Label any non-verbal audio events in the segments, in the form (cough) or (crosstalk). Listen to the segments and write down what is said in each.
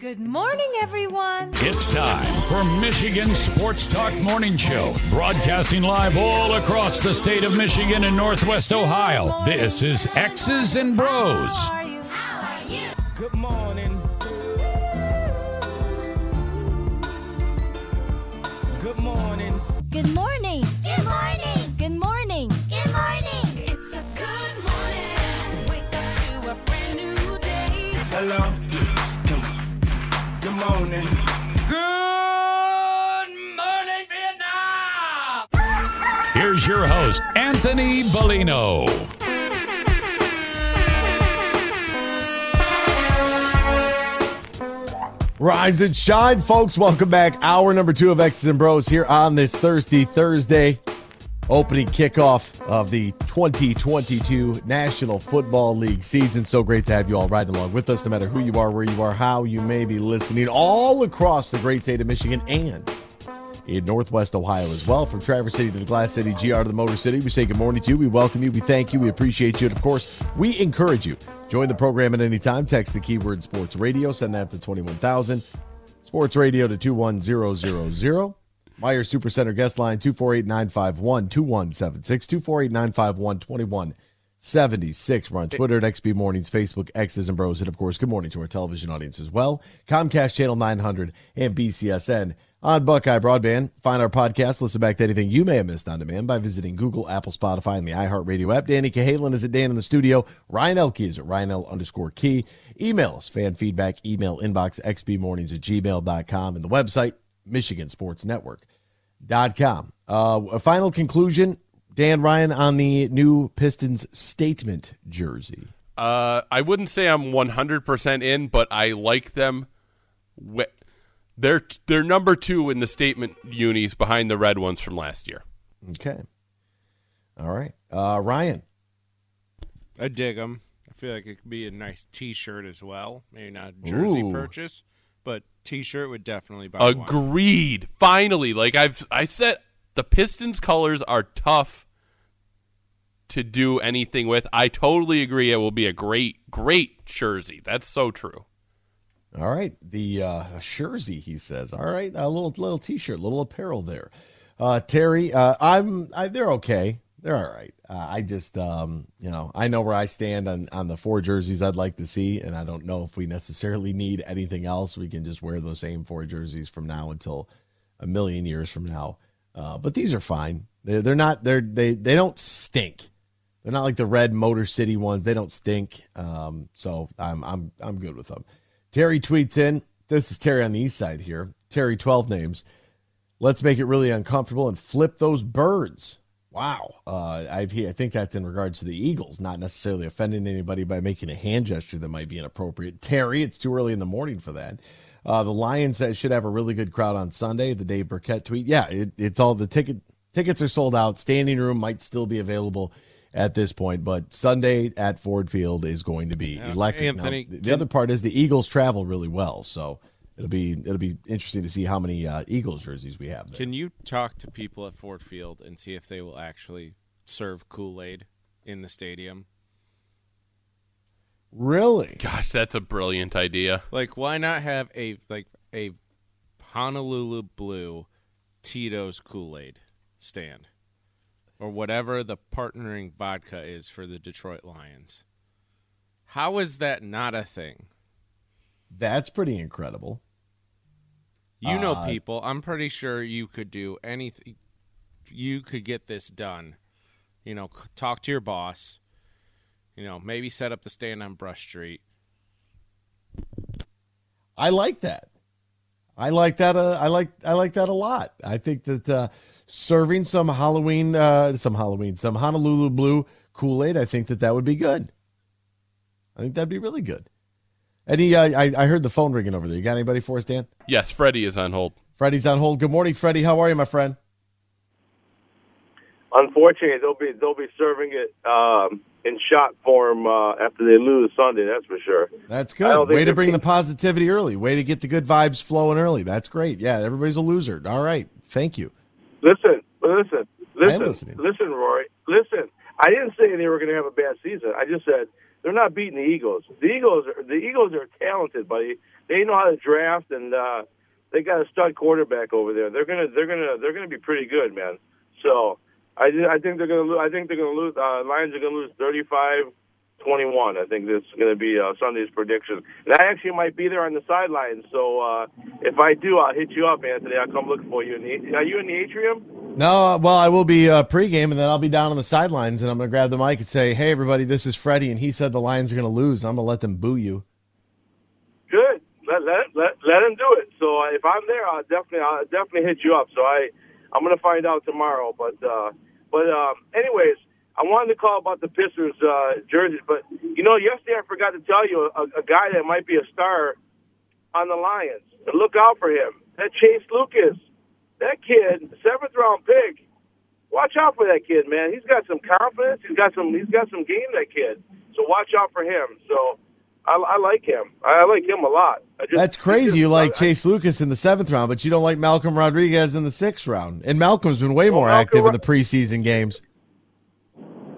Good morning, everyone. It's time for Michigan Sports Talk Morning Show, broadcasting live all across the state of Michigan and Northwest Ohio. This is X's and Bros. How are you? How are you? Good morning. Good morning. Good morning. Good morning. Vietnam! Here's your host, Anthony Bellino. Rise and shine, folks. Welcome back. Hour number two of X's and Bros here on this Thursday, Thursday, opening kickoff of the 2022 National Football League season. So great to have you all riding along with us, no matter who you are, where you are, how you may be listening, all across the great state of Michigan and in Northwest Ohio as well. From Traverse City to the Glass City, GR to the Motor City, we say good morning to you. We welcome you. We thank you. We appreciate you. And of course, we encourage you. Join the program at any time. Text the keyword sports radio. Send that to 21,000. Sports radio to 21000. Meijer Supercenter guest line 248 951 2176. 248 951 2176. We're on Twitter at XB Mornings, Facebook, X's and Bros. And of course, good morning to our television audience as well. Comcast Channel 900 and BCSN on Buckeye Broadband. Find our podcast, listen back to anything you may have missed on demand by visiting Google, Apple, Spotify, and the iHeartRadio app. Danny Cahalan is at Dan in the studio. Ryan Elke is at Ryan L underscore key. Email us, fan feedback, email inbox, xbmornings at gmail.com, and the website, michigansportsnetwork.com. Uh, a final conclusion, Dan Ryan, on the new Pistons statement jersey. Uh, I wouldn't say I'm 100% in, but I like them. They're they're number two in the statement unis behind the red ones from last year. Okay. All right. Uh, Ryan. I dig them. I feel like it could be a nice T-shirt as well. Maybe not a jersey Ooh. purchase, but T-shirt would definitely buy one. Agreed. Finally, like I've I said, the Pistons colors are tough to do anything with. I totally agree. It will be a great great jersey. That's so true. All right, the uh, jersey. He says. All right, a little little t-shirt, little apparel there. Uh, Terry, uh, I'm. I, they're okay. They're all right. Uh, I just, um, you know, I know where I stand on on the four jerseys I'd like to see, and I don't know if we necessarily need anything else. We can just wear those same four jerseys from now until a million years from now. Uh, but these are fine. They're, they're not. They're they they don't stink. They're not like the red Motor City ones. They don't stink. Um, so I'm I'm I'm good with them. Terry tweets in. This is Terry on the east side here. Terry, 12 names. Let's make it really uncomfortable and flip those birds. Wow. Uh, I, I think that's in regards to the Eagles, not necessarily offending anybody by making a hand gesture that might be inappropriate. Terry, it's too early in the morning for that. Uh, the Lions uh, should have a really good crowd on Sunday. The Dave Birkett tweet. Yeah, it, it's all the ticket tickets are sold out. Standing room might still be available at this point, but Sunday at Ford Field is going to be Yeah, electric. Now, Anthony, the can- other part is the Eagles travel really well, so it'll be it'll be interesting to see how many uh, Eagles jerseys we have. There. Can you talk to people at Ford Field and see if they will actually serve Kool-Aid in the stadium? Really? Gosh, that's a brilliant idea. Like, why not have a like a Honolulu Blue Tito's Kool-Aid stand, or whatever the partnering vodka is for the Detroit Lions? How is that not a thing? That's pretty incredible. You know, Uh, people. I'm pretty sure you could do anything. You could get this done. You know, talk to your boss. You know, maybe set up the stand on Brush Street. I like that. I like that. Uh, I like I like that a lot. I think that uh, serving some Halloween, uh, some Halloween, some Honolulu Blue Kool Aid. I think that that would be good. I think that'd be really good. Any? Uh, I I heard the phone ringing over there. You got anybody for us, Dan? Yes, Freddie is on hold. Freddie's on hold. Good morning, Freddie. How are you, my friend? Unfortunately, they'll be they'll be serving it um, in shot form uh, after they lose Sunday. That's for sure. That's good. Way to they're bring the positivity early. Way to get the good vibes flowing early. That's great. Yeah, everybody's a loser. All right. Thank you. Listen, listen, listen, listen, Rory. Listen. I didn't say they were going to have a bad season. I just said they're not beating the Eagles. The Eagles, are, the Eagles are talented, buddy. They know how to draft, and uh, they got a stud quarterback over there. They're gonna, they're gonna, they're gonna be pretty good, man. So I, I think they're gonna, I think they're gonna lose. Uh, Lions are gonna lose 35-21. I think this is gonna be uh, Sunday's prediction. And I actually might be there on the sidelines. So uh, if I do, I'll hit you up, Anthony. I'll come look for you. In the, are you in the atrium? No, well, I will be uh, pregame, and then I'll be down on the sidelines, and I'm going to grab the mic and say, "Hey, everybody, this is Freddie, and he said the Lions are going to lose. I'm going to let them boo you." Good. Let let let let him do it. So uh, if I'm there, I'll definitely I'll definitely hit you up. So I I'm gonna find out tomorrow. But uh, but um, anyways, I wanted to call about the Pistons uh, jerseys. But you know, yesterday I forgot to tell you a, a guy that might be a star on the Lions. Look out for him. That Chase Lucas. That kid, seventh round pick. Watch out for that kid, man. He's got some confidence. He's got some. He's got some game. That kid. So watch out for him. So I, I like him. I like him a lot. I just, That's crazy. just- You like I- Chase Lucas in the seventh round, but you don't like Malcolm Rodriguez in the sixth round. And Malcolm's been way more Malcolm active in the preseason games.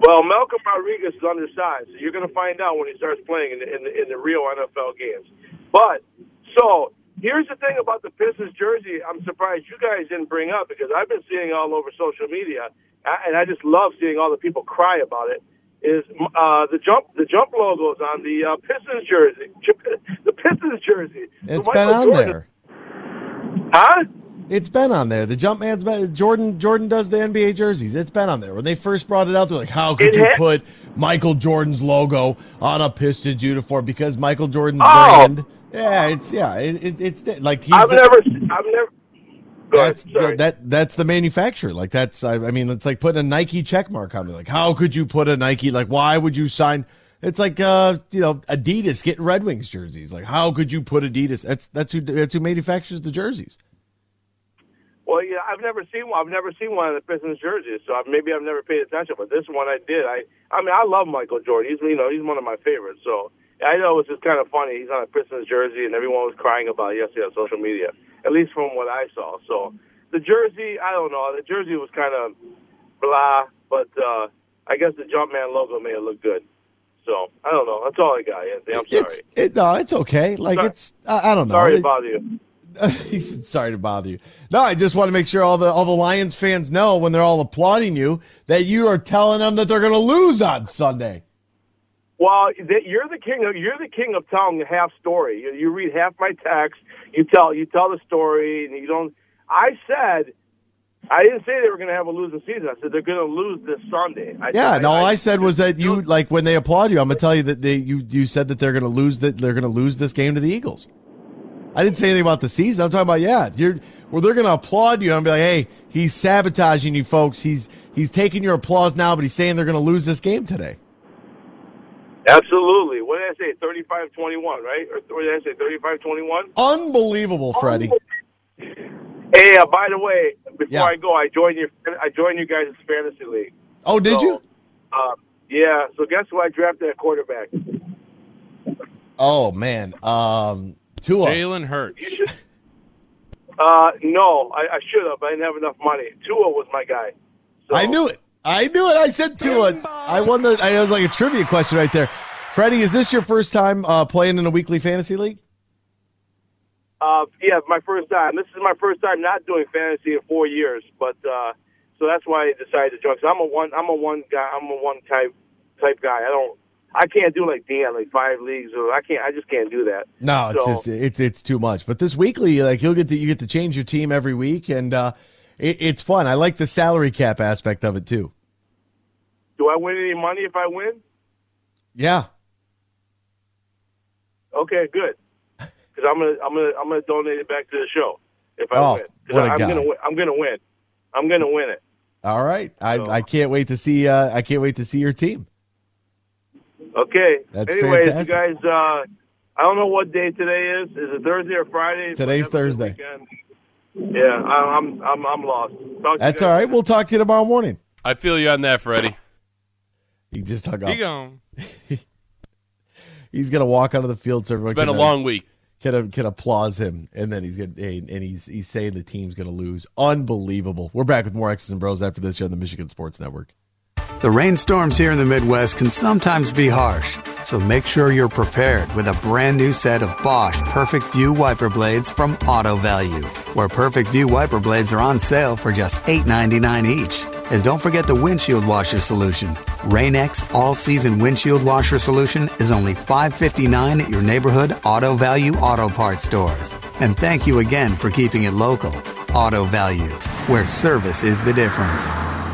Well, Malcolm Rodriguez is undersized, so you're going to find out when he starts playing in the, in the, in the real NFL games. But so here's the thing about the Pistons jersey. I'm surprised you guys didn't bring up because I've been seeing all over social media, and I just love seeing all the people cry about it. Is uh, the jump the jump logos on the uh, Pistons jersey? (laughs) The Pistons jersey. It's So been on Jordan- there. Huh? It's been on there. The Jumpman's been Jordan. Jordan does the NBA jerseys. It's been on there. When they first brought it out, they're like, "How could It you put Michael Jordan's logo on a Pistons uniform?" Because Michael Jordan's Oh. brand. Yeah, it's yeah, it, it, it's like he's I've the- never I've never. Ahead, that's that that's the manufacturer. Like that's I, I mean it's like putting a Nike check mark on there. Like how could you put a Nike? Like why would you sign? It's like uh you know Adidas getting Red Wings jerseys. Like how could you put Adidas? That's that's who that's who manufactures the jerseys. Well, yeah, I've never seen one. I've never seen one of the Pistons jerseys, so I've, maybe I've never paid attention. But this one I did. I, I mean, I love Michael Jordan. He's, you know, he's one of my favorites. So I know it was just kind of funny. He's on a Pistons jersey, and everyone was crying about it yesterday on social media. At least from what I saw. So the jersey, I don't know. The jersey was kind of blah, but uh, I guess the Jumpman logo made it look good. So I don't know. That's all I got, Anthony. I'm It's sorry. it, no, it's okay. Like Sorry. it's I, I don't know. Sorry It- to bother you. (laughs) he said, "Sorry to bother you." No, I just want to make sure all the all the Lions fans know when they're all applauding you that you are telling them that they're going to lose on Sunday. Well, you're the king of you're the king of telling the half story. You, you read half my text. You tell you tell the story, and you don't. I said I didn't say they were going to have a losing season. I said they're going to lose this Sunday. I Yeah, said, and all I said was that you like when they applaud you. I'm going to tell you that they you you said that they're going to lose that they're going to lose this game to the Eagles. I didn't say anything about the season. I'm talking about yeah, you're well they're going to applaud you and be like, hey, he's sabotaging you folks. He's he's taking your applause now, but he's saying they're going to lose this game today. absolutely. What did I say? 35-21, right? Or what did I say? 35-21? Unbelievable, Freddie. Hey, uh, by the way, before Yeah. I go, I joined your I joined you guys' fantasy league. Oh, did So, you? Uh, yeah. So guess who I drafted at quarterback? Oh man, um, Tua. Jalen Hurts. Uh, no, I, I should have. I didn't have enough money. Tua was my guy. So, I knew it. I knew it. I said Tua. I won the. I it was like a trivia question right there. Freddie, is this your first time uh, playing in a weekly fantasy league? Uh, yeah, my first time. This is my first time not doing fantasy in four years, but uh, so that's why I decided to join. Cause I'm a one. I'm a one guy. I'm a one type type guy. I don't. I can't do like Dan, like five leagues, or I can't. I just can't do that. No, it's So- just, it's it's too much. But this weekly, like you'll get to you get to change your team every week, and uh, it, it's fun. I like the salary cap aspect of it too. Do I win any money if I win? Yeah, Okay, good. (laughs) Because I'm gonna I'm gonna I'm gonna donate it back to the show if I Oh, win. what a I'm guy. gonna win. I'm gonna win. I'm gonna win it. all right. I So- I can't wait to see. Uh, I can't wait to see your team. Okay. That's Anyways, fantastic. you guys, uh, I don't know what day today is. Is it Thursday or Friday? Today's Thursday. weekend. Yeah, I, I'm I'm I'm lost. Talk to That's guys all right. We'll talk to you tomorrow morning. I feel you on that, Freddie. He just hung He up. gone. (laughs) He's gonna walk onto the field so everyone It's been a can, uh, long week. can, can applause him, and then he's gonna and and he's he's saying the team's gonna lose. Unbelievable. We're back with more X's and Bros after this here on the Michigan Sports Network. The rainstorms here in the Midwest can sometimes be harsh, so make sure you're prepared with a brand new set of Bosch Perfect View wiper blades from Auto Value, where Perfect View wiper blades are on sale for just $8.99 each. And don't forget the windshield washer solution. Rain-X all-season windshield washer solution is only $5.59 at your neighborhood Auto Value auto parts stores. And thank you again for keeping it local. Auto Value, where service is the difference.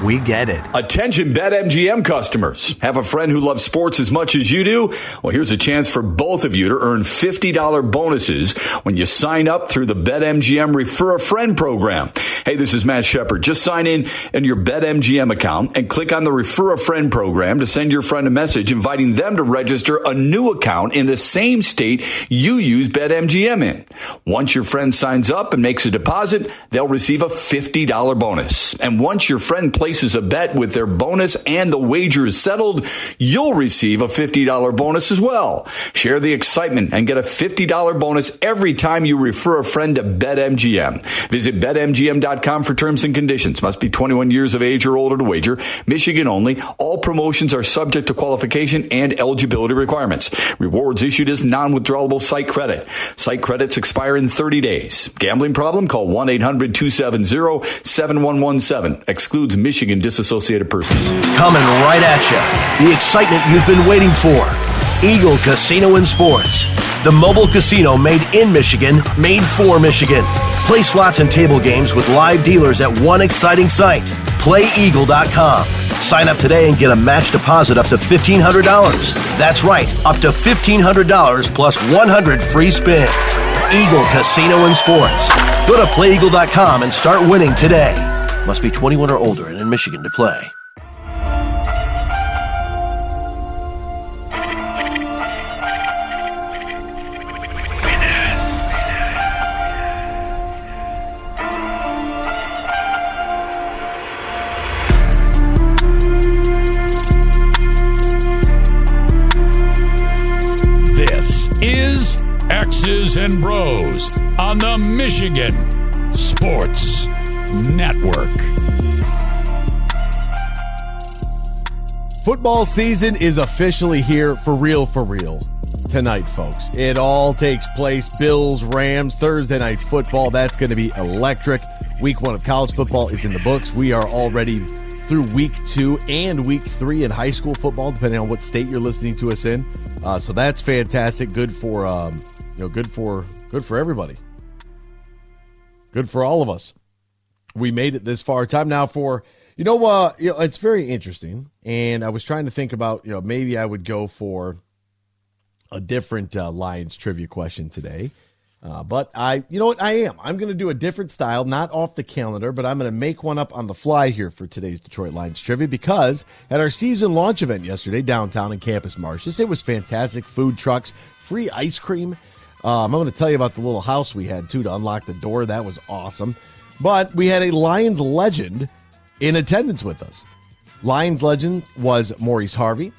We get it. Attention BetMGM customers. Have a friend who loves sports as much as you do? Well, here's a chance for both of you to earn $50 bonuses when you sign up through the BetMGM Refer a Friend program. Hey, this is Matt Shepard. Just sign in in your BetMGM account and click on the Refer a Friend program to send your friend a message inviting them to register a new account in the same state you use BetMGM in. Once your friend signs up and makes a deposit, they'll receive a $50 bonus. And once your friend places a bet with their bonus and the wager is settled, you'll receive a $50 bonus as well. Share the excitement and get a $50 bonus every time you refer a friend to BetMGM. Visit BetMGM.com for terms and conditions. Must be 21 years of age or older to wager. Michigan only. All promotions are subject to qualification and eligibility requirements. Rewards issued as non-withdrawable site credit. Site credits expire in 30 days. Gambling problem? Call 1-800-270-7117. Excludes Michigan disassociated persons. Coming right at you. The excitement you've been waiting for. Eagle Casino and Sports. The mobile casino made in Michigan, made for Michigan. Play slots and table games with live dealers at one exciting site. PlayEagle.com. Sign up today and get a match deposit up to $1,500. That's right, up to $1,500 plus 100 free spins. Eagle Casino and Sports. Go to PlayEagle.com and start winning today. Must be 21 or older and in Michigan to play. This is X's and Bros on the Michigan Sports Network. Football season is officially here for real, for real tonight, folks. It all takes place. Bills, Rams, Thursday night football. That's going to be electric. Week one of college football is in the books. We are already through week two and week three in high school football, depending on what state you're listening to us in. Uh, so that's fantastic. Good for um, you know, good for good for everybody. Good for all of us. We made it this far. Time now for you know uh you know it's very interesting and I was trying to think about you know maybe I would go for a different uh, Lions trivia question today. Uh, but I, you know what, I am. I'm going to do a different style, not off the calendar, but I'm going to make one up on the fly here for today's Detroit Lions trivia because at our season launch event yesterday downtown in Campus Martius, it was fantastic. Food trucks, free ice cream. Um, I'm going to tell you about the little house we had too to unlock the door. That was awesome. But we had a Lions legend in attendance with us. Lions legend was Maurice Harvey.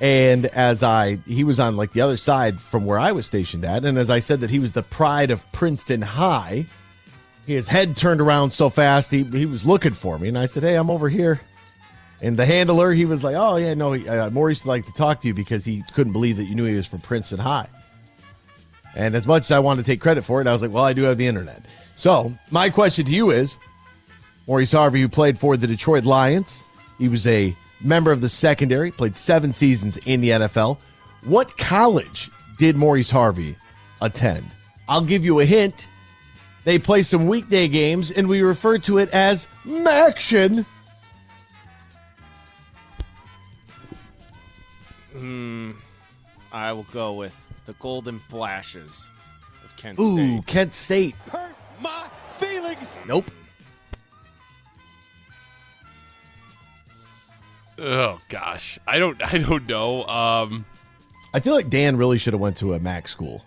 And as I, he was on like the other side from where I was stationed at. And as I said that he was the pride of Princeton High, his head turned around so fast, he, he was looking for me. And I said, Hey, I'm over here. And the handler, he was like, Oh, yeah, no, uh, Maurice would like to talk to you because he couldn't believe that you knew he was from Princeton High. And as much as I wanted to take credit for it, I was like, Well, I do have the internet. So my question to you is Maurice Harvey, who played for the Detroit Lions, he was a member of the secondary, played seven seasons in the NFL. What college did Maurice Harvey attend? I'll give you a hint. They play some weekday games, and we refer to it as Maction. Hmm. I will go with the Golden Flashes of Kent Ooh, State. Kent State. Hurt my feelings. Nope. Oh gosh, I don't, I don't know. Um, I feel like Dan really should have went to a Mac school.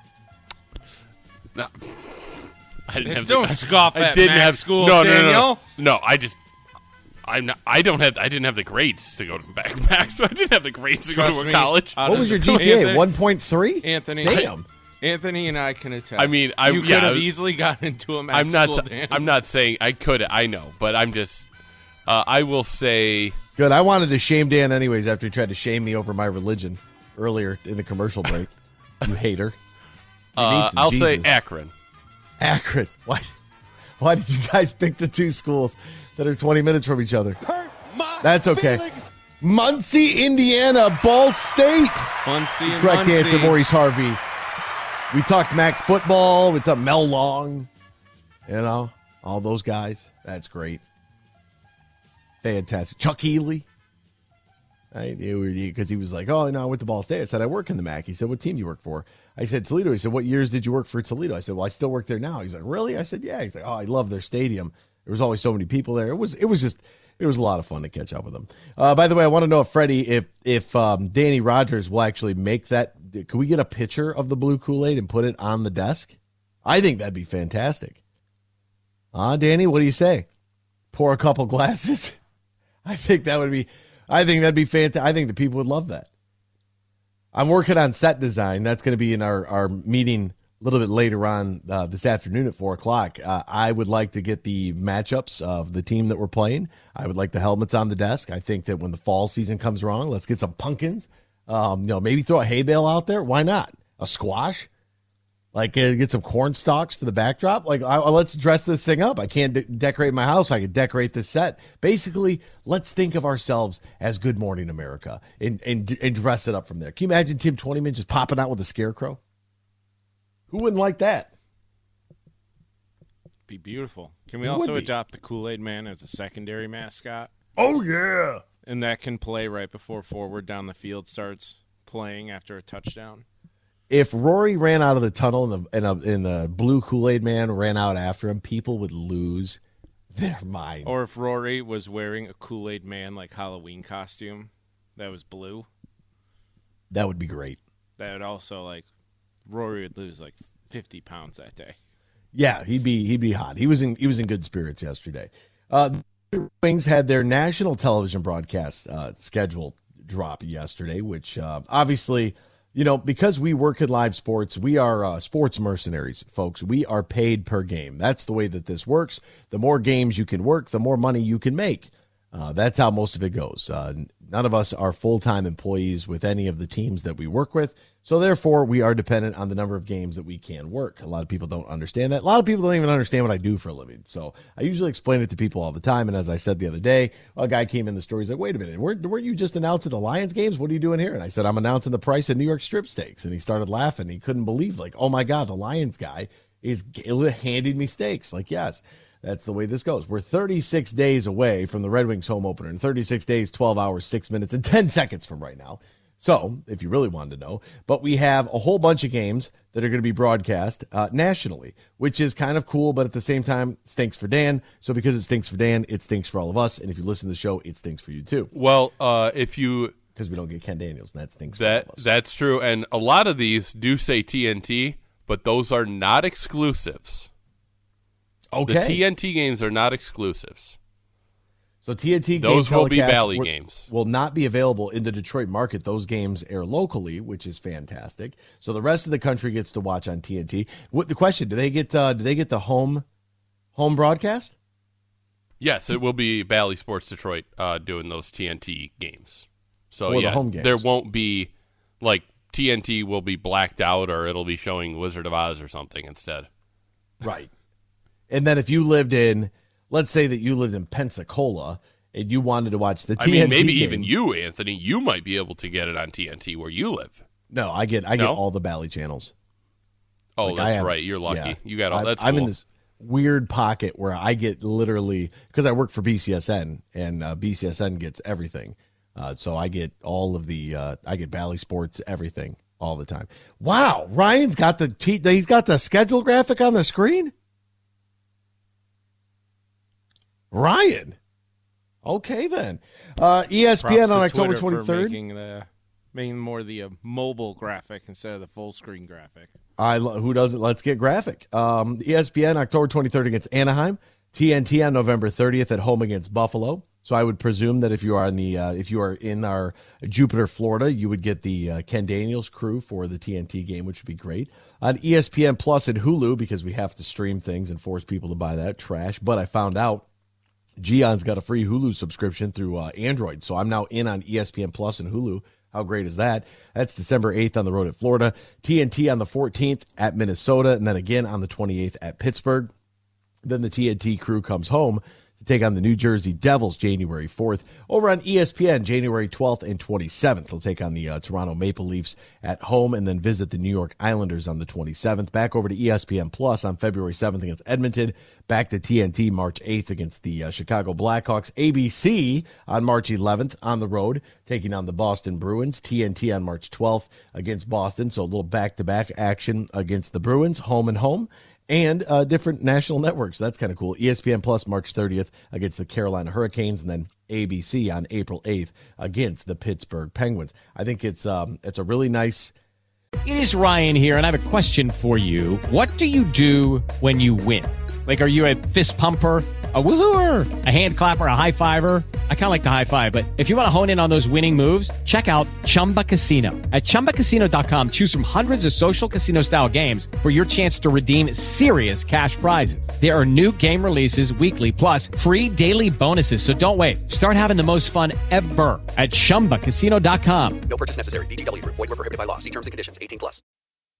No. (laughs) I didn't have don't the, (laughs) scoff I at didn't Mac have schools, no, no, no, no, Daniel. no. I just I'm not. I don't have. I didn't have the grades to go to back (laughs) back, so I didn't have the grades to Trust go to a me, college. out What of was your the- GPA? Anthony- One point three. Anthony, Damn. Anthony and I can attest. I mean, I- you could yeah, have I- easily gotten into a Mac I'm not. school, Dan. I'm not saying I could. I know, but I'm just. Uh, I will say. Good. I wanted to shame Dan anyways after he tried to shame me over my religion earlier in the commercial break. (laughs) you hater. He Uh, some I'll say Akron. Akron. (laughs) Why? Why did you guys pick the two schools that are 20 minutes from each other? That's okay. Muncie, Indiana, Ball State. Muncie and Correct Muncie. answer, Maurice Harvey. We talked Mac football. We talked Mel Long. You know, all those guys. That's great. Fantastic. Chuck Ealey. I because he was like, "Oh, no, I went to Ball State." I said, "I work in the MAC." He said, "What team do you work for?" I said, "Toledo." He said, "What years did you work for Toledo?" I said, "Well, I still work there now." He's like, "Really?" I said, "Yeah." He's like, "Oh, I love their stadium. There was always so many people there. It was it was just it was a lot of fun to catch up with them." Uh, by the way, I want to know if Freddie, if if um, Danny Rogers will actually make that. Can we get a picture of the blue Kool Aid and put it on the desk? I think that'd be fantastic. Ah, Danny, what do you say? Pour a couple glasses. (laughs) I think that would be. I think that'd be fantastic. I think the people would love that. I'm working on set design. That's going to be in our, our meeting a little bit later on uh, this afternoon at four o'clock. Uh, I would like to get the matchups of the team that we're playing. I would like the helmets on the desk. I think that when the fall season comes around, let's get some pumpkins. Um, you know, maybe throw a hay bale out there. Why not? A squash. Like uh, get some corn stalks for the backdrop. Like I, I- let's dress this thing up. I can't de- decorate my house. I could decorate this set. Basically, let's think of ourselves as Good Morning America and and, and dress it up from there. Can you imagine Tim Twentyman just popping out with a scarecrow? Who wouldn't like that? Be beautiful. Can we It also adopt the Kool Aid Man as a secondary mascot? Oh yeah. And that can play right before forward down the field starts playing after a touchdown. If Roary ran out of the tunnel and the and, a, and the blue Kool Aid Man ran out after him, people would lose their minds. Or if Roary was wearing a Kool Aid Man like Halloween costume that was blue, that would be great. that would also like Roary would lose like fifty pounds that day. Yeah, he'd be he'd be hot. He was in he was in good spirits yesterday. Uh, Wings had their national television broadcast uh, schedule drop yesterday, which uh, obviously, you know, because we work in live sports, we are uh, sports mercenaries, folks. We are paid per game. That's the way that this works. The more games you can work, the more money you can make. Uh, that's how most of it goes. Uh, none of us are full time employees with any of the teams that we work with. So, therefore, we are dependent on the number of games that we can work. A lot of people don't understand that. A lot of people don't even understand what I do for a living. So, I usually explain it to people all the time. And as I said the other day, a guy came in the store. He's like, wait a minute, weren't, weren't you just announcing the Lions games? What are you doing here? And I said, I'm announcing the price of New York strip steaks. And he started laughing. He couldn't believe, like, oh my God, the Lions guy is handing me steaks. Like, yes. That's the way this goes. We're 36 days away from the Red Wings home opener. In 36 days, 12 hours, 6 minutes, and 10 seconds from right now. So, if you really wanted to know, but we have a whole bunch of games that are going to be broadcast uh, nationally, which is kind of cool, but at the same time, stinks for Dan. So, because it stinks for Dan, it stinks for all of us. And if you listen to the show, it stinks for you too. Well, uh, if you because we don't get Ken Daniels, and that stinks. that that's true, and a lot of these do say TNT, but those are not exclusives. Okay. the TNT games are not exclusives. So TNT Those will be Bally will- games. Will not be available in the Detroit market. Those games air locally, which is fantastic. So the rest of the country gets to watch on TNT. What the question? Do they get? Uh, do they get the home home broadcast? Yes, it will be Bally Sports Detroit uh, doing those TNT games. So the yeah, home games. there won't be like TNT will be blacked out, or it'll be showing Wizard of Oz or something instead. Right. And then if you lived in, let's say that you lived in Pensacola and you wanted to watch the TNT I mean, maybe game- even you, Anthony, you might be able to get it on TNT where you live. No, I get I get all the Bally channels. Oh, Like, that's have- right. You're lucky. yeah. You got all. That's I'm in this weird pocket where I get literally because I work for BCSN and uh, BCSN gets everything. Uh, so I get all of the uh, I get Bally Sports everything all the time. Wow, Ryan's got the t- he's got the schedule graphic on the screen. Ryan. Okay then. Uh, ESPN Props on October 23rd. making the Making more the uh, mobile graphic instead of the full screen graphic. I lo- who doesn't? Let's get graphic. Um, ESPN October 23rd against Anaheim. TNT on November 30th at home against Buffalo. So I would presume that if you are in the uh, if you are in our Jupiter, Florida, you would get the uh, Ken Daniels crew for the TNT game, which would be great. On ESPN Plus and Hulu because we have to stream things and force people to buy that trash. But I found out Gion's got a free Hulu subscription through uh, Android, so I'm now in on ESPN Plus and Hulu. How great is that? That's December 8th on the road at Florida, TNT on the 14th at Minnesota, and then again on the 28th at Pittsburgh. Then the TNT crew comes home to take on the New Jersey Devils January 4th. Over on ESPN, January 12th and 27th, they'll take on the uh, Toronto Maple Leafs at home and then visit the New York Islanders on the 27th. Back over to ESPN Plus on February 7th against Edmonton. Back to TNT March 8th against the uh, Chicago Blackhawks. ABC on March 11th on the road, taking on the Boston Bruins. TNT on March 12th against Boston. So a little back to back action against the Bruins, home and home and uh, different national networks. That's kind of cool. ESPN Plus March 30th against the Carolina Hurricanes, and then ABC on April 8th against the Pittsburgh Penguins. I think it's um, it's a really nice. It is Ryan here, and I have a question for you. What do you do when you win? Like, are you a fist pumper? A woohooer, a hand clapper, a high fiver. I kind of like the high five, but if you want to hone in on those winning moves, check out Chumba Casino. At chumbacasino.com, choose from hundreds of social casino style games for your chance to redeem serious cash prizes. There are new game releases weekly, plus free daily bonuses. So don't wait. Start having the most fun ever at chumbacasino.com. No purchase necessary. Group. Void were prohibited by law. See terms and conditions. 18 plus.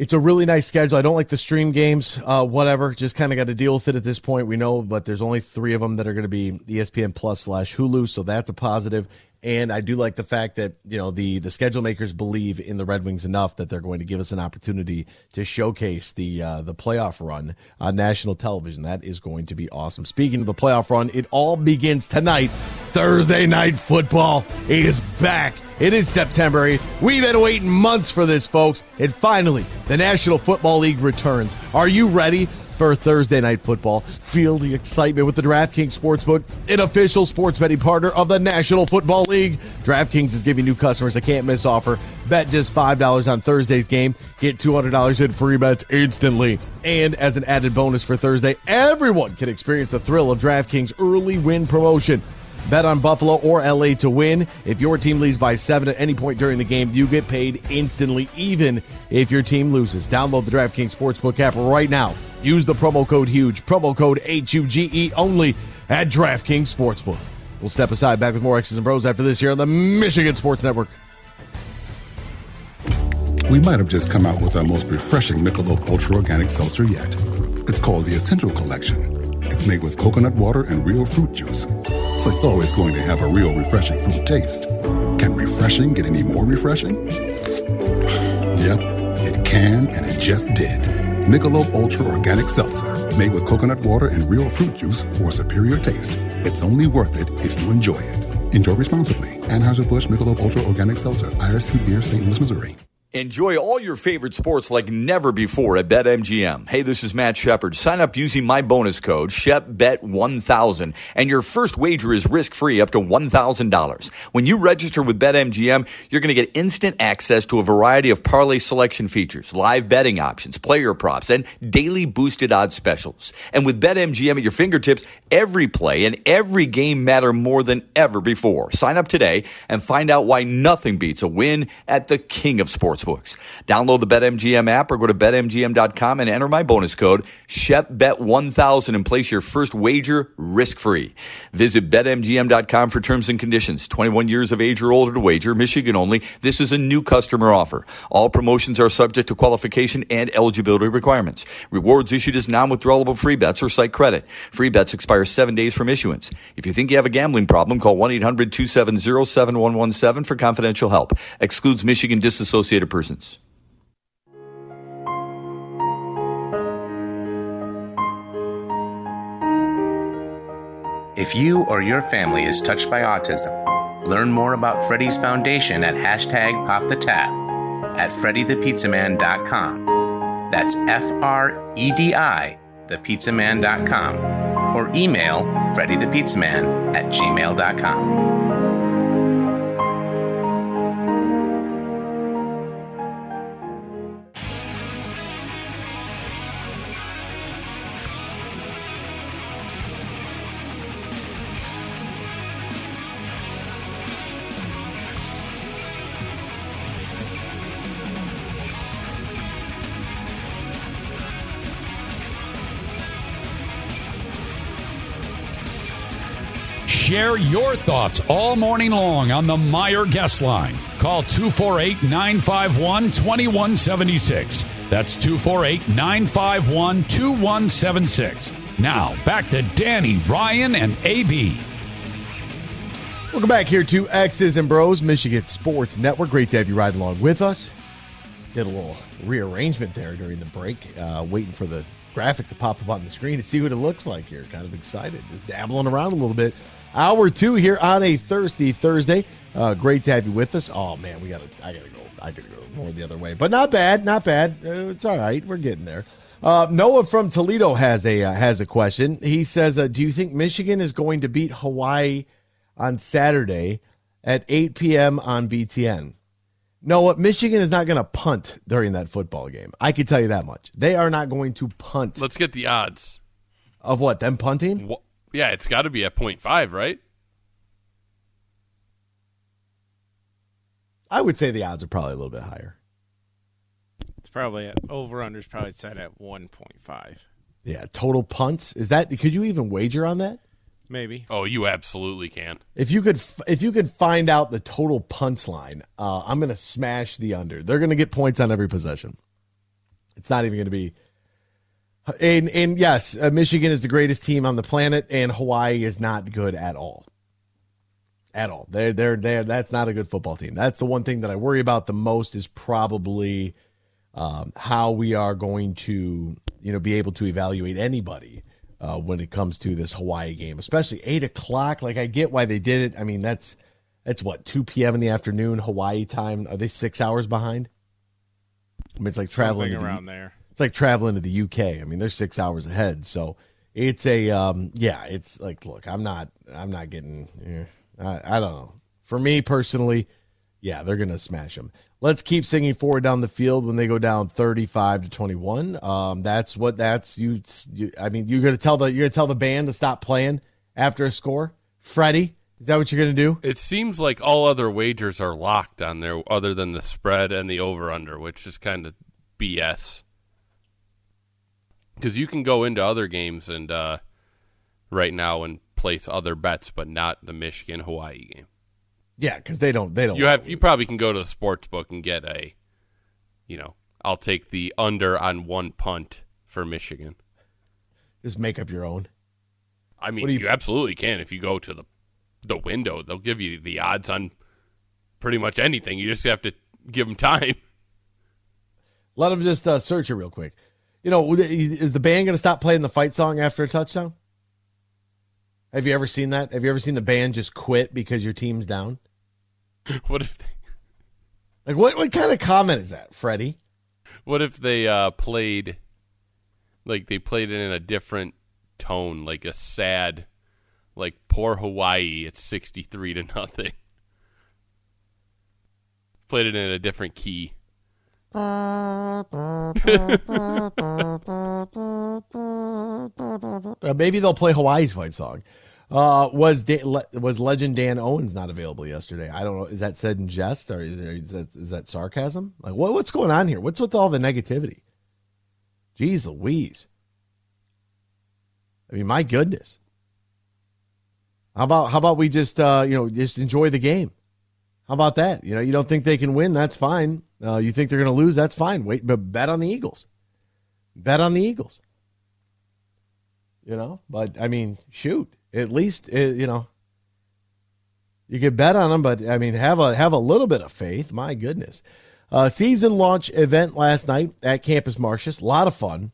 It's a really nice schedule. I don't like the stream games, uh, whatever. Just kind of got to deal with it at this point. We know, but there's only three of them that are going to be ESPN Plus slash Hulu, so that's a positive. And I do like the fact that you know the the schedule makers believe in the Red Wings enough that they're going to give us an opportunity to showcase the uh, the playoff run on national television. That is going to be awesome. Speaking of the playoff run, it all begins tonight. Thursday night football is back. It is September 8th. We've been waiting months for this, folks. And finally, the National Football League returns. Are you ready for Thursday night football? Feel the excitement with the DraftKings Sportsbook, an official sports betting partner of the National Football League. DraftKings is giving new customers a can't miss offer. Bet just $5 on Thursday's game. Get $200 in free bets instantly. And as an added bonus for Thursday, everyone can experience the thrill of DraftKings early win promotion. Bet on Buffalo or LA to win. If your team leads by seven at any point during the game, you get paid instantly, even if your team loses. Download the DraftKings Sportsbook app right now. Use the promo code HUGE, promo code H U G E only at DraftKings Sportsbook. We'll step aside back with more X's and Bros after this here on the Michigan Sports Network. We might have just come out with our most refreshing Michelob Ultra Organic Seltzer yet. It's called the Essential Collection. It's made with coconut water and real fruit juice, so it's always going to have a real refreshing fruit taste. Can refreshing get any more refreshing? Yep, it can, and it just did. Michelob Ultra Organic Seltzer, made with coconut water and real fruit juice for a superior taste. It's only worth it if you enjoy it. Enjoy responsibly. Anheuser-Busch Michelob Ultra Organic Seltzer, IRC Beer, St. Louis, Missouri. Enjoy all your favorite sports like never before at BetMGM. Hey, this is Matt Shepard. Sign up using my bonus code ShepBet1000 and your first wager is risk-free up to $1,000. When you register with BetMGM, you're going to get instant access to a variety of parlay selection features, live betting options, player props, and daily boosted odds specials. And with BetMGM at your fingertips, every play and every game matter more than ever before. Sign up today and find out why nothing beats a win at the king of sportsbooks. Download the BetMGM app or go to betmgm.com and enter my bonus code ShepBet1000 and place your first wager risk-free. Visit betmgm.com for terms and conditions. 21 years of age or older to wager, Michigan only. This is a new customer offer. All promotions are subject to qualification and eligibility requirements. Rewards issued as non-withdrawable free bets or site credit. Free bets expire seven days from issuance. If you think you have a gambling problem, call 1-800-270-7117 for confidential help. Excludes Michigan disassociated persons. If you or your family is touched by autism, learn more about Freddy's Foundation at hashtag PopTheTap at FreddyThePizzaman.com. That's F R E D I, thepizzaman.com, or email FreddyThePizzaman at gmail.com. your thoughts all morning long on the Meijer guest line. Call 248 951 2176. That's 248 951 2176. Now, back to Danny, Ryan, and AB. Welcome back here to X's and Bros, Michigan Sports Network. Great to have you ride along with us. Did a little rearrangement there during the break, uh, waiting for the graphic to pop up on the screen to see what it looks like here. Kind of excited, just dabbling around a little bit. Hour two here on a Thursday, Thursday. Uh, great to have you with us. Oh man, we got to. I gotta go. I gotta go more the other way, but not bad, not bad. Uh, it's all right. We're getting there. Uh, Noah from Toledo has a uh, has a question. He says, uh, "Do you think Michigan is going to beat Hawaii on Saturday at 8 p.m. on BTN?" Noah, Michigan is not going to punt during that football game. I can tell you that much. They are not going to punt. Let's get the odds. Of what? Them punting? Yeah, it's got to be at 0.5, right? I would say the odds are probably a little bit higher. It's probably at over under is probably set at 1.5. Yeah, total punts. Is that could you even wager on that? Maybe. Oh, you absolutely can. If you could if you could find out the total punts line, uh, I'm going to smash the under. They're going to get points on every possession. It's not even going to be and and yes, uh, Michigan is the greatest team on the planet and Hawaii is not good at all. At all. They're they're they're that's not a good football team. That's the one thing that I worry about the most is probably um, how we are going to, you know, be able to evaluate anybody uh, when it comes to this Hawaii game, especially eight o'clock. Like I get why they did it. I mean, that's that's what two p.m. in the afternoon Hawaii time. Are they six hours behind? I mean, it's like traveling Something to the- around there. It's like traveling to the UK. I mean, they're six hours ahead, so it's a um, yeah. It's like, look, I'm not, I'm not getting. eh, I, I don't know. For me personally, yeah, they're gonna smash them. Let's keep singing forward down the field when they go down 35 to 21. Um, that's what that's you. you I mean, you're gonna tell the you're gonna tell the band to stop playing after a score. Freddie, is that what you're gonna do? It seems like all other wagers are locked on there other than the spread and the over under, which is kind of BS. Because you can go into other games and uh, right now and place other bets, but not the Michigan Hawaii game. Yeah, because they don't they don't. You have you probably can go to the sports book and get a, you know, I'll take the under on one punt for Michigan. just make up your own. I mean, you, you- absolutely can if you go to the the window. They'll give you the odds on pretty much anything. You just have to give them time. Let them just uh, search it real quick. You know, is the band going to stop playing the fight song after a touchdown? Have you ever seen that? Have you ever seen the band just quit because your team's down? (laughs) what if they, (laughs) Like what? What kind of comment is that, Freddie? What if they uh, played, like they played it in a different tone, like a sad, like poor Hawaii. It's sixty three to nothing. (laughs) Played it in a different key. Uh, maybe they'll play Hawaii's fight song. Uh, was Le- was legend Dan Owens not available yesterday? I don't know. Is that said in jest or is, there, is, that, is that sarcasm? Like what, what's going on here? What's with all the negativity? Jeez Louise. I mean, my goodness. How about how about we just uh, you know just enjoy the game? How about that? You know, you don't think they can win? That's fine. Uh, you think they're going to lose? That's fine. Wait, but bet on the Eagles. Bet on the Eagles. You know, but I mean, shoot. At least uh, you know you could bet on them, but I mean, have a have a little bit of faith. My goodness. Uh, season launch event last night at Campus Martius. A lot of fun.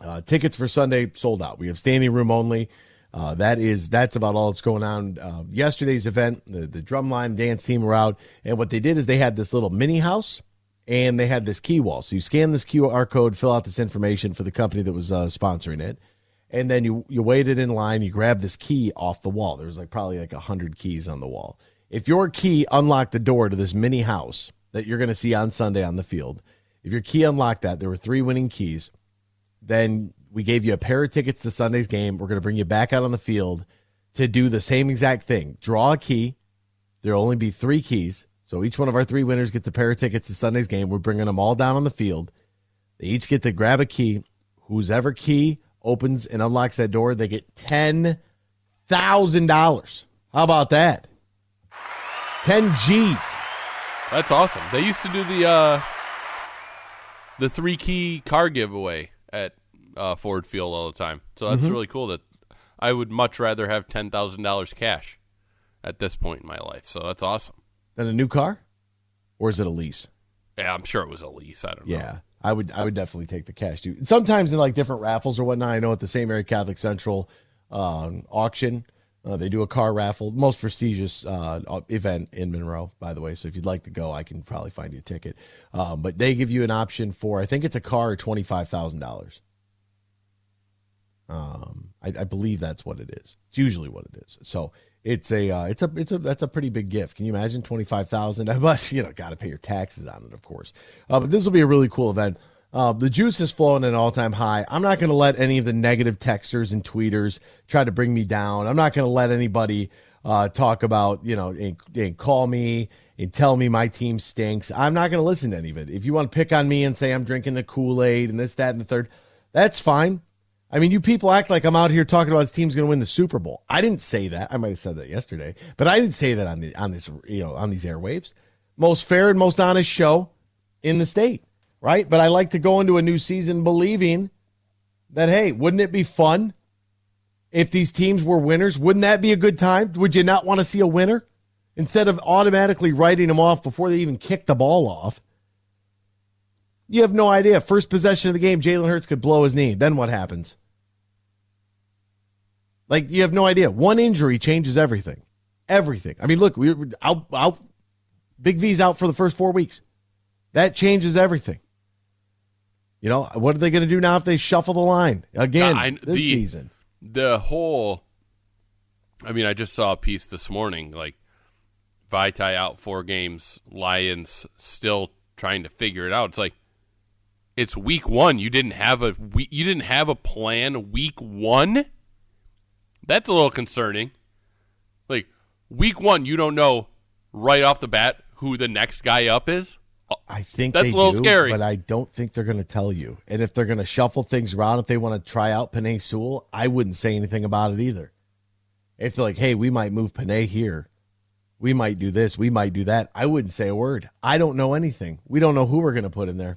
Uh, tickets for Sunday sold out. We have standing room only. Uh, that is that's about all that's going on. Uh, yesterday's event, the, the drumline dance team were out, and what they did is they had this little mini house, and they had this key wall. So you scan this QR code, fill out this information for the company that was uh, sponsoring it, and then you you waited in line. You grab this key off the wall. There was like probably like a hundred keys on the wall. If your key unlocked the door to this mini house that you're going to see on Sunday on the field, if your key unlocked that, there were three winning keys. Then we gave you a pair of tickets to Sunday's game. We're going to bring you back out on the field to do the same exact thing. Draw a key. There'll only be three keys. So each one of our three winners gets a pair of tickets to Sunday's game. We're bringing them all down on the field. They each get to grab a key. Whose ever key opens and unlocks that door, they get $10,000. How about that? 10 G's. That's awesome. They used to do the uh, the three key car giveaway at uh, Ford Field all the time. So that's Mhm. really cool. That I would much rather have ten thousand dollars cash at this point in my life. So that's awesome. Then a new car? Or is it a lease? Yeah, I'm sure it was a lease. I don't know. Yeah, I would. I would definitely take the cash too. Sometimes in like different raffles or whatnot. I know at the St. Mary Catholic Central um, auction, uh, they do a car raffle. Most prestigious uh, event in Monroe, by the way. So if you'd like to go, I can probably find you a ticket. Um, but they give you an option for I think it's a car or twenty five thousand dollars. Um, I, I believe that's what it is. It's usually what it is. So it's a uh, it's a it's a that's a pretty big gift. Can you imagine twenty five thousand? But (laughs) you know, got to pay your taxes on it, of course. Uh, but this will be a really cool event. Uh, the juice is flowing at an all time high. I'm not going to let any of the negative texters and tweeters try to bring me down. I'm not going to let anybody uh, talk about you know and, and call me and tell me my team stinks. I'm not going to listen to any of it. If you want to pick on me and say I'm drinking the Kool Aid and this, that, and the third, that's fine. I mean, you people act like I'm out here talking about this team's going to win the Super Bowl. I didn't say that. I might have said that yesterday, but I didn't say that on the on this you know on these airwaves. Most fair and most honest show in the state, right? But I like to go into a new season believing that hey, wouldn't it be fun if these teams were winners? Wouldn't that be a good time? Would you not want to see a winner instead of automatically writing them off before they even kick the ball off? You have no idea. First possession of the game, Jalen Hurts could blow his knee. Then what happens? Like you have no idea. One injury changes everything. Everything. I mean, look, we out out Big V's out for the first 4 weeks. That changes everything. You know, what are they going to do now if they shuffle the line again I- this the- season? The whole. I mean, I just saw a piece this morning. Like Vaitai out four games, Lions still trying to figure it out. It's like it's week one. You didn't have a we- you didn't have a plan week one. That's a little concerning. Like week one, you don't know right off the bat who the next guy up is. I think That's they a little do, scary. but I don't think they're going to tell you. And if they're going to shuffle things around, if they want to try out Penei Sewell, I wouldn't say anything about it either. If they're like, "Hey, we might move Penei here, we might do this, we might do that," I wouldn't say a word. I don't know anything. We don't know who we're going to put in there.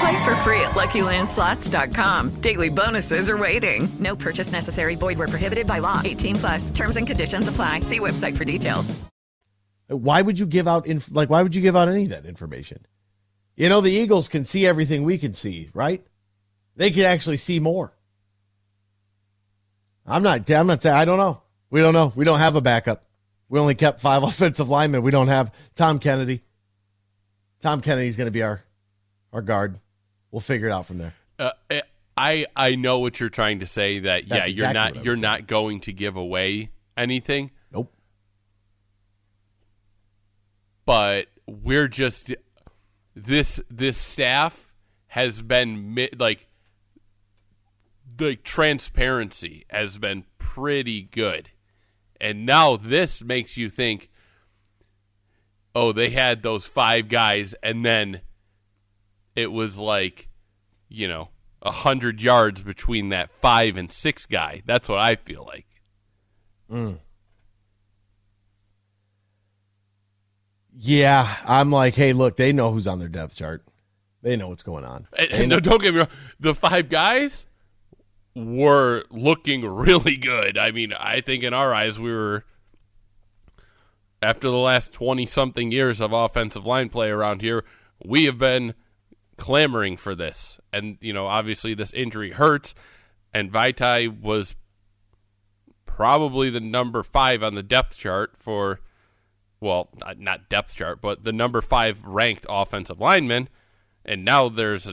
Play for free at LuckyLandSlots.com. Daily bonuses are waiting. No purchase necessary. Void were prohibited by law. 18 plus. Terms and conditions apply. See website for details. Why would you give out inf- like why would you give out any of that information? You know the Eagles can see everything we can see, right? They can actually see more. I'm not I'm not saying I don't know. We don't know. We don't have a backup. We only kept five (laughs) offensive linemen. We don't have Tom Kennedy. Tom Kennedy's going to be our our guard. We'll figure it out from there. Uh, I I know what you're trying to say. That yeah, That's you're exactly I not you're say. not going to give away anything. Nope. But we're just this this staff has been like the transparency has been pretty good, and now this makes you think. Oh, they had those five guys, and then it was like, you know, a hundred yards between that five and six guy. That's what I feel like. Mm. Yeah, I'm like, hey, look, they know who's on their depth chart. They know what's going on. (laughs) And, and no, don't get me wrong. The five guys were looking really good. I mean, I think in our eyes, we were after the last twenty something years of offensive line play around here, we have been clamoring for this. And you know, obviously, this injury hurts. And Vaitai was probably the number five on the depth chart for, well, not- depth chart, but the number five ranked offensive lineman. And now there's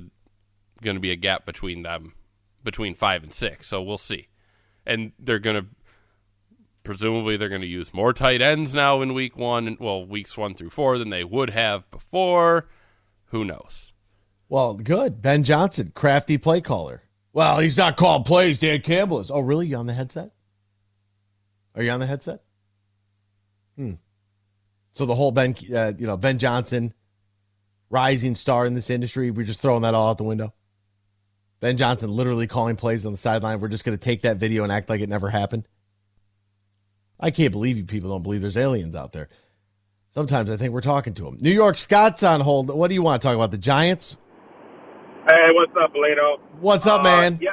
going to be a gap between them, between five and six. So we'll see. And they're going to presumably they're going to use more tight ends now in week one, well, weeks one through four than they would have before. Who knows? Well, good. Ben Johnson, crafty play caller. Well, he's not called plays. Dan Campbell is. Oh, really? You on the headset? Are you on the headset? Hmm. So the whole Ben, uh, you know, Ben Johnson, rising star in this industry. We're just throwing that all out the window. Ben Johnson literally calling plays on the sideline. We're just going to take that video and act like it never happened. I can't believe you people don't believe there's aliens out there. Sometimes I think we're talking to them. New York Scott's on hold. What do you want to talk about? The Giants? Hey, what's up, Belino? What's up, Uh, man? Yeah.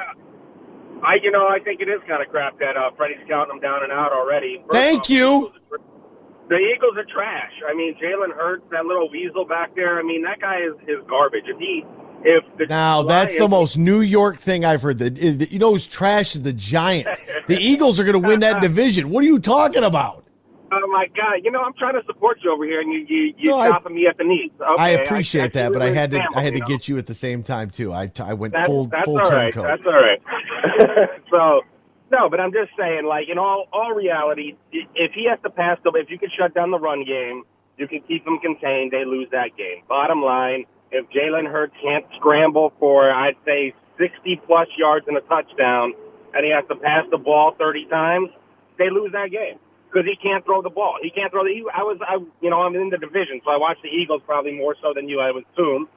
I, you know, I think it is kind of crap that uh, Freddie's counting them down and out already. First Thank off, you. The Eagles are trash. I mean, Jalen Hurts, that little weasel back there. I mean, that guy is, is garbage. If he, if the Now that's the most New York thing I've heard. The, the- you know who's trash is the Giants. The Eagles are going to win that (laughs) division. What are you talking about? Oh my God! You know, I'm trying to support you over here, and you you you No, I- me at the knees. Okay, I appreciate that, but I had to I had to know? get you at the same time too. I I went That's, full that's full all right. That's all right. (laughs) so, no, but I'm just saying, like in all all reality, if he has to pass the, if you can shut down the run game, you can keep them contained. They lose that game. Bottom line, if Jalen Hurts can't scramble for, I'd say 60 plus yards and a touchdown, and he has to pass the ball 30 times, they lose that game because he can't throw the ball. He can't throw the. He, I was, I, you know, I'm in the division, so I watch the Eagles probably more so than you, I would assume.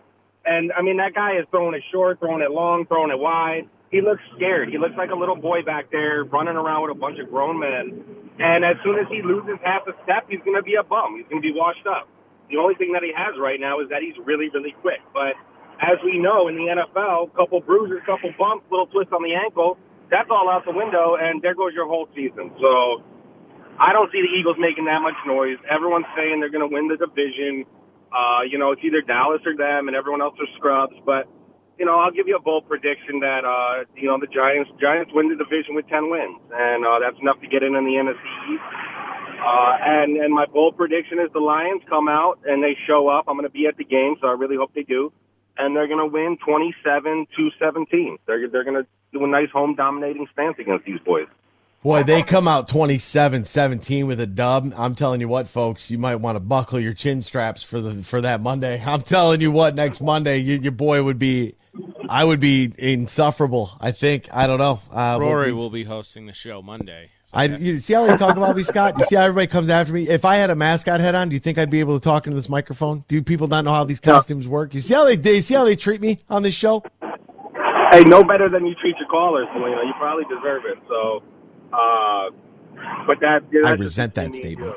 And I mean, that guy is throwing it short, throwing it long, throwing it wide. He looks scared. He looks like a little boy back there running around with a bunch of grown men. And as soon as he loses half a step, he's going to be a bum. He's going to be washed up. The only thing that he has right now is that he's really, really quick. But as we know in the NFL, couple bruises, couple bumps, little twist on the ankle, that's all out the window, and there goes your whole season. So I don't see the Eagles making that much noise. Everyone's saying they're going to win the division. Uh, you know, it's either Dallas or them, and everyone else are scrubs. But you know, I'll give you a bold prediction that uh, you know the Giants Giants win the division with ten wins, and uh, that's enough to get in in the NFC East. Uh, and and my bold prediction is the Lions come out and they show up. I'm going to be at the game, so I really hope they do. And they're going to win 27 to 17. They're they're going to do a nice home dominating stance against these boys. Boy, they come out 27-17 with a dub. I'm telling you what, folks, you might want to buckle your chin straps for the for that Monday. (laughs) I'm telling you what, next Monday, you, your boy would be, I would be insufferable. I think. I don't know. Uh, Roary we'll- will be hosting the show Monday. I you see how they talk about me, Scott. You see how everybody comes after me. If I had a mascot head on, do you think I'd be able to talk into this microphone? Do people not know how these costumes work? You see how they, they see how they treat me on this show? Hey, no better than you treat your callers, Selena. You probably deserve it. So, uh, but that, I resent that statement.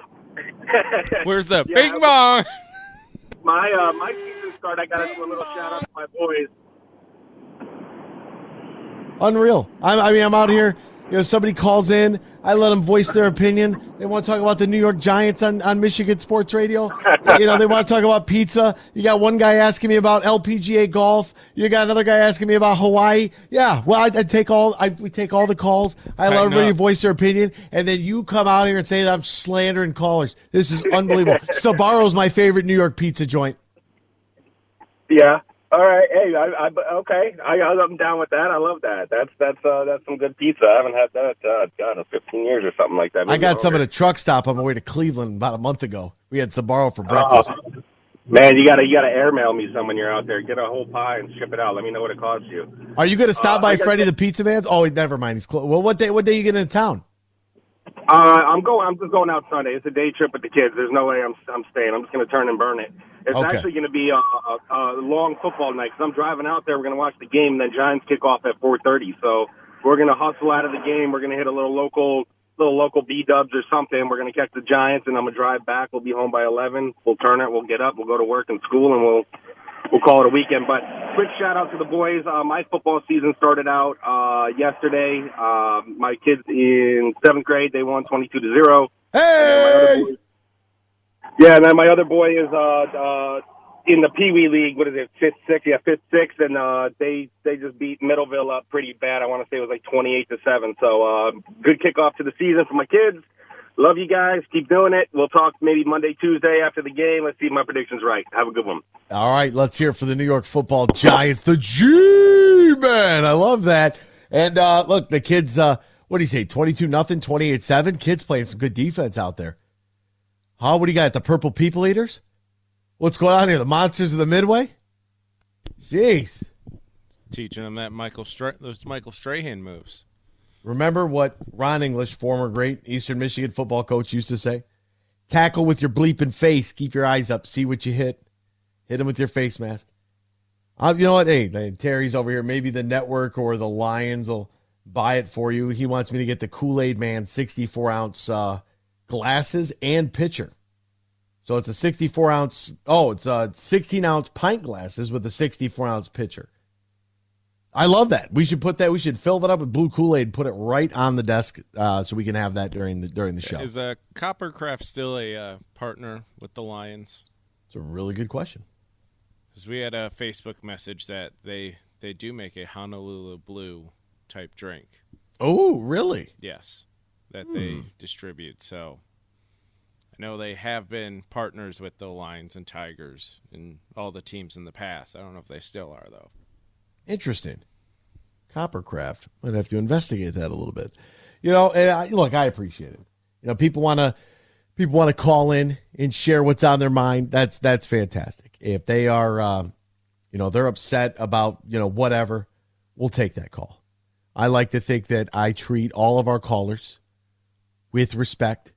(laughs) Where's the yeah, bing bong? My uh, my season start. I got to do a little shout out to my boys. Unreal. I, I mean, I'm out here you know, somebody calls in. I let them voice their opinion. They want to talk about the New York Giants on, on Michigan Sports Radio. (laughs) you know, they want to talk about pizza. You got one guy asking me about LPGA golf. You got another guy asking me about Hawaii. Yeah, well, I, I take all. I we take all the calls. I let everybody voice their opinion, and then you come out here and say that I'm slandering callers. This is unbelievable. (laughs) Sbarro's my favorite New York pizza joint. Yeah. All right. Hey, I, I okay. I, I'm down with that. I love that. That's that's uh, that's some good pizza. I haven't had that uh, God, in 15 years or something like that. I got some at a truck stop on my way to Cleveland about a month ago. We had Sbarro for breakfast. Oh, man, you gotta you gotta airmail me some when you're out there. Get a whole pie and ship it out. Let me know what it costs you. Are you going to stop Uh, by Freddie the Pizza Man's? Oh, never mind. He's closed. Well, what day? What day you get into town? Uh, I'm going. I'm just going out Sunday. It's a day trip with the kids. There's no way I'm I'm staying. I'm just going to turn and burn it. It's Okay. actually going to be a, a, a long football night because I'm driving out there. We're going to watch the game. And then Giants kick off at 4:30. So we're going to hustle out of the game. We're going to hit a little local, little local B Dubs or something. We're going to catch the Giants, and I'm going to drive back. We'll be home by 11. We'll turn it. We'll get up. We'll go to work and school, and we'll we'll call it a weekend. But quick shout out to the boys. Uh, my football season started out uh, yesterday. Uh, my kids in seventh grade they won twenty two to zero. Hey! Yeah, and then my other boy is uh, uh, in the Pee Wee League. What is it? Fifth, sixth, yeah, fifth, sixth, and uh, they they just beat Middleville up pretty bad. I want to say it was like twenty eight to seven. So uh, good kickoff to the season for my kids. Love you guys. Keep doing it. We'll talk maybe Monday, Tuesday after the game. Let's see if my prediction's right. Have a good one. All right, let's hear it for the New York Football Giants, the G man. I love that. And uh, look, the kids. Uh, what do you say? Twenty-two nothing, twenty-eight seven. Kids playing some good defense out there. Huh? What do you got? The Purple People Eaters? What's going on here? The Monsters of the Midway? Jeez. Teaching them that Michael Stra- those Michael Strahan moves. Remember what Ron English, former great Eastern Michigan football coach, used to say? Tackle with your bleeping face. Keep your eyes up. See what you hit. Hit him with your face mask. Uh, you know what? Hey, Terry's over here. Maybe the network or the Lions will buy it for you. He wants me to get the Kool Aid Man 64 ounce uh, glasses and pitcher. So it's a 64 ounce. Oh, it's a 16 ounce pint glasses with a 64 ounce pitcher. I love that. We should put that. We should fill that up with blue Kool Aid. Put it right on the desk uh, so we can have that during the during the show. Is uh, Coppercraft still a uh, partner with the Lions? It's a really good question. Because we had a Facebook message that they they do make a Honolulu Blue type drink. Oh, really? Yes, that they Hmm. distribute. So I know they have been partners with the Lions and Tigers and all the teams in the past. I don't know if they still are though. Interesting. Coppercraft. Might have to investigate that a little bit. You know, and I, look, I appreciate it. You know, people want to people want to call in and share what's on their mind. That's that's fantastic. If they are, um, you know, they're upset about you know whatever, we'll take that call. I like to think that I treat all of our callers with respect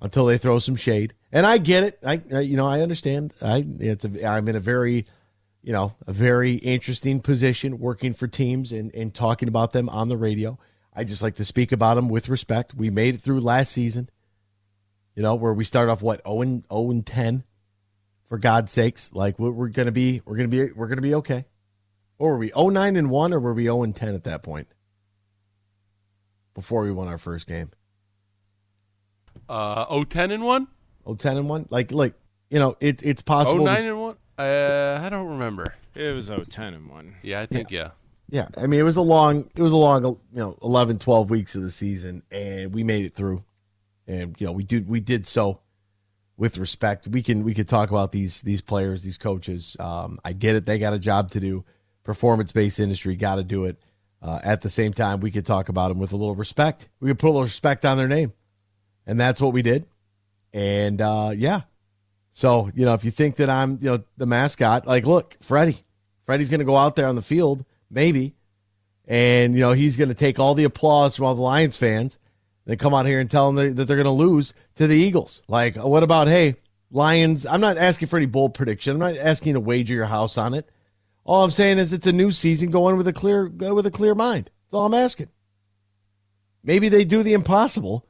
until they throw some shade, and I get it. I, you know I understand. I it's a, I'm in a very you know, a very interesting position working for teams and, and talking about them on the radio. I just like to speak about them with respect. We made it through last season, you know, where we start off what 0 and 0 and 10 for God's sakes. Like we're, we're going to be, we're going to be, we're going to be okay. Or were we 0 9 and 1 or were we 0 and 10 at that point before we won our first game? Uh, 010 and 1? 0 10 and 1? Like, like, you know, it, it's possible. 09 and 1? Uh, I don't remember. It was 010 and 1. Yeah, I think, yeah. Yeah, I mean it was a long it was a long you know 11 12 weeks of the season and we made it through. And you know, we did we did so with respect. We can we could talk about these these players, these coaches. Um, I get it; they got a job to do. Performance based industry, got to do it. Uh, at the same time, we could talk about them with a little respect. We could put a little respect on their name, and that's what we did. And uh, yeah, so you know, if you think that I'm you know the mascot, like look, Freddie, Freddie's going to go out there on the field, maybe, and you know he's going to take all the applause from all the Lions fans. They come out here and tell them that they're going to lose to the Eagles. Like, what about hey Lions? I'm not asking for any bold prediction. I'm not asking you to wager your house on it. All I'm saying is it's a new season going with a clear with a clear mind. That's all I'm asking. Maybe they do the impossible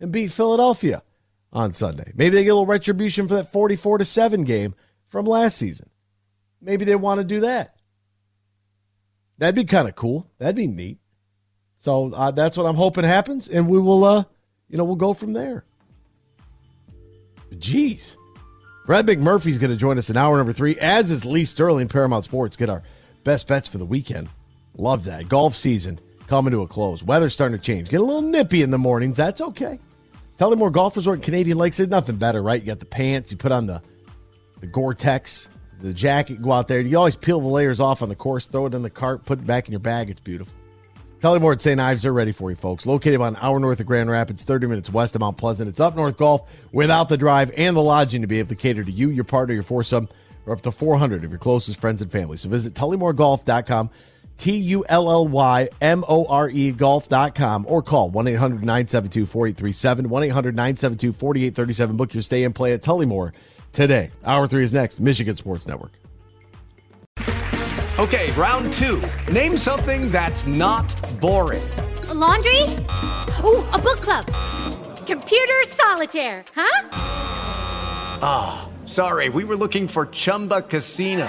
and beat Philadelphia on Sunday. Maybe they get a little retribution for that 44 to 7 game from last season. Maybe they want to do that. That'd be kind of cool. That'd be neat. So uh, that's what I'm hoping happens, and we will, uh, you know, we'll go from there. Jeez. Brett McMurphy's going to join us in hour number three, as is Lee Sterling, Paramount Sports. Get our best bets for the weekend. Love that. Golf season coming to a close. Weather's starting to change. Get a little nippy in the mornings. That's okay. Tullymore Golf Resort in Canadian Lakes. There's nothing better, right? You got the pants, you put on the, the Gore-Tex, the jacket, go out there. You always peel the layers off on the course, throw it in the cart, put it back in your bag. It's beautiful. Tullymore at St. Ives, they're ready for you, folks. Located about an hour north of Grand Rapids, 30 minutes west of Mount Pleasant. It's up north golf without the drive and the lodging to be able to cater to you, your partner, your foursome, or up to 400 of your closest friends and family. So visit TullymoreGolf.com, T U L L Y M O R E golf.com, or call 1 800 972 4837, 1 800 972 4837. Book your stay and play at Tullymore today. Hour three is next, Michigan Sports Network. Okay, round two. Name something that's not boring. A laundry? Ooh, a book club. Computer solitaire, huh? Ah, sorry, we were looking for Chumba Casino.